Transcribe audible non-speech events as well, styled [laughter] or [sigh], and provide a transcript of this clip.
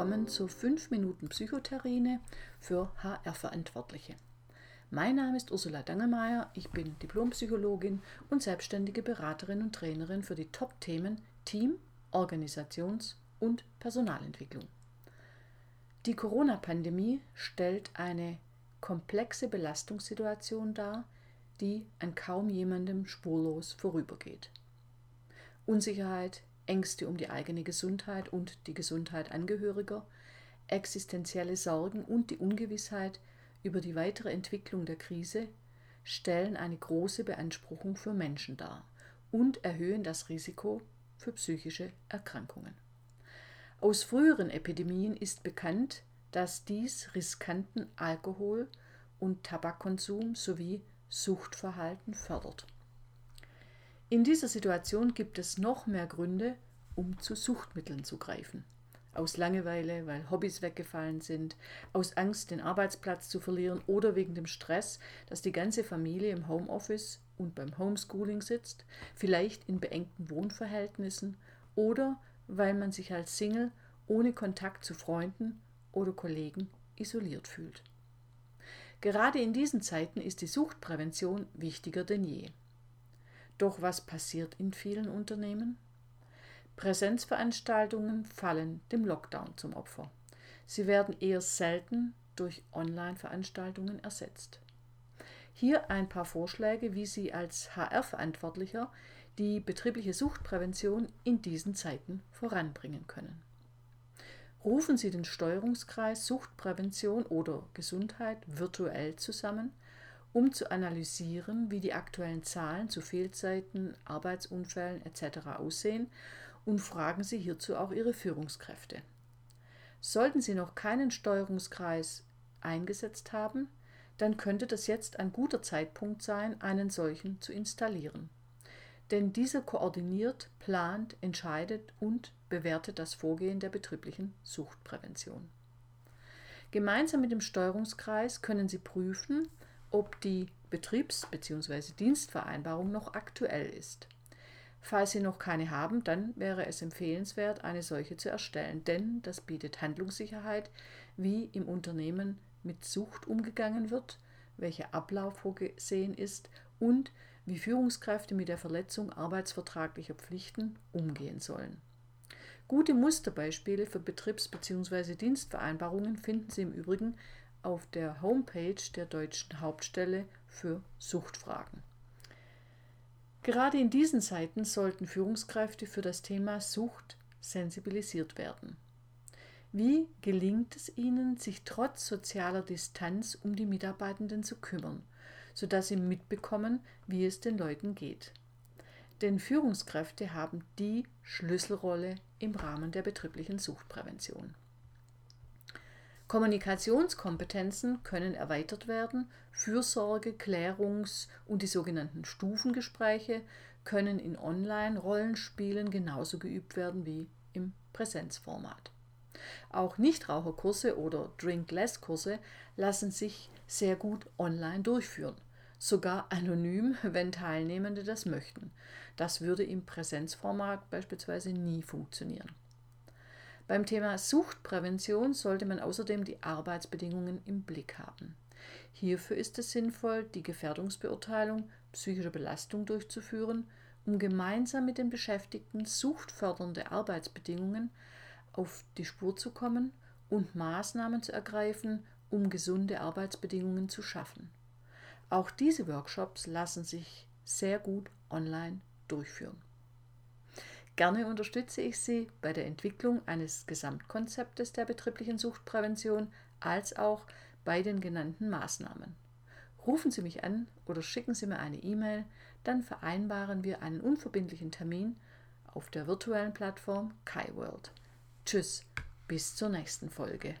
willkommen zur 5 Minuten Psychoterrine für HR-Verantwortliche. Mein Name ist Ursula Dangelmeier, ich bin Diplompsychologin und selbstständige Beraterin und Trainerin für die Top-Themen Team, Organisations- und Personalentwicklung. Die Corona-Pandemie stellt eine komplexe Belastungssituation dar, die an kaum jemandem spurlos vorübergeht. Unsicherheit, Ängste um die eigene Gesundheit und die Gesundheit Angehöriger, existenzielle Sorgen und die Ungewissheit über die weitere Entwicklung der Krise stellen eine große Beanspruchung für Menschen dar und erhöhen das Risiko für psychische Erkrankungen. Aus früheren Epidemien ist bekannt, dass dies riskanten Alkohol- und Tabakkonsum sowie Suchtverhalten fördert. In dieser Situation gibt es noch mehr Gründe, um zu Suchtmitteln zu greifen. Aus Langeweile, weil Hobbys weggefallen sind, aus Angst, den Arbeitsplatz zu verlieren oder wegen dem Stress, dass die ganze Familie im Homeoffice und beim Homeschooling sitzt, vielleicht in beengten Wohnverhältnissen oder weil man sich als Single ohne Kontakt zu Freunden oder Kollegen isoliert fühlt. Gerade in diesen Zeiten ist die Suchtprävention wichtiger denn je. Doch was passiert in vielen Unternehmen? Präsenzveranstaltungen fallen dem Lockdown zum Opfer. Sie werden eher selten durch Online-Veranstaltungen ersetzt. Hier ein paar Vorschläge, wie Sie als HR-Verantwortlicher die betriebliche Suchtprävention in diesen Zeiten voranbringen können. Rufen Sie den Steuerungskreis Suchtprävention oder Gesundheit virtuell zusammen um zu analysieren, wie die aktuellen Zahlen zu Fehlzeiten, Arbeitsunfällen etc. aussehen und fragen Sie hierzu auch Ihre Führungskräfte. Sollten Sie noch keinen Steuerungskreis eingesetzt haben, dann könnte das jetzt ein guter Zeitpunkt sein, einen solchen zu installieren. Denn dieser koordiniert, plant, entscheidet und bewertet das Vorgehen der betrieblichen Suchtprävention. Gemeinsam mit dem Steuerungskreis können Sie prüfen, ob die Betriebs- bzw. Dienstvereinbarung noch aktuell ist. Falls Sie noch keine haben, dann wäre es empfehlenswert, eine solche zu erstellen, denn das bietet Handlungssicherheit, wie im Unternehmen mit Sucht umgegangen wird, welcher Ablauf vorgesehen ist und wie Führungskräfte mit der Verletzung arbeitsvertraglicher Pflichten umgehen sollen. Gute Musterbeispiele für Betriebs- bzw. Dienstvereinbarungen finden Sie im Übrigen auf der Homepage der deutschen Hauptstelle für Suchtfragen. Gerade in diesen Zeiten sollten Führungskräfte für das Thema Sucht sensibilisiert werden. Wie gelingt es ihnen, sich trotz sozialer Distanz um die Mitarbeitenden zu kümmern, sodass sie mitbekommen, wie es den Leuten geht? Denn Führungskräfte haben die Schlüsselrolle im Rahmen der betrieblichen Suchtprävention. Kommunikationskompetenzen können erweitert werden, Fürsorge, Klärungs- und die sogenannten Stufengespräche können in Online-Rollenspielen genauso geübt werden wie im Präsenzformat. Auch Nichtraucherkurse oder Drink-Less-Kurse lassen sich sehr gut online durchführen, sogar anonym, [laughs] wenn Teilnehmende das möchten. Das würde im Präsenzformat beispielsweise nie funktionieren. Beim Thema Suchtprävention sollte man außerdem die Arbeitsbedingungen im Blick haben. Hierfür ist es sinnvoll, die Gefährdungsbeurteilung psychischer Belastung durchzuführen, um gemeinsam mit den Beschäftigten suchtfördernde Arbeitsbedingungen auf die Spur zu kommen und Maßnahmen zu ergreifen, um gesunde Arbeitsbedingungen zu schaffen. Auch diese Workshops lassen sich sehr gut online durchführen. Gerne unterstütze ich Sie bei der Entwicklung eines Gesamtkonzeptes der betrieblichen Suchtprävention als auch bei den genannten Maßnahmen. Rufen Sie mich an oder schicken Sie mir eine E-Mail, dann vereinbaren wir einen unverbindlichen Termin auf der virtuellen Plattform KaiWorld. Tschüss, bis zur nächsten Folge.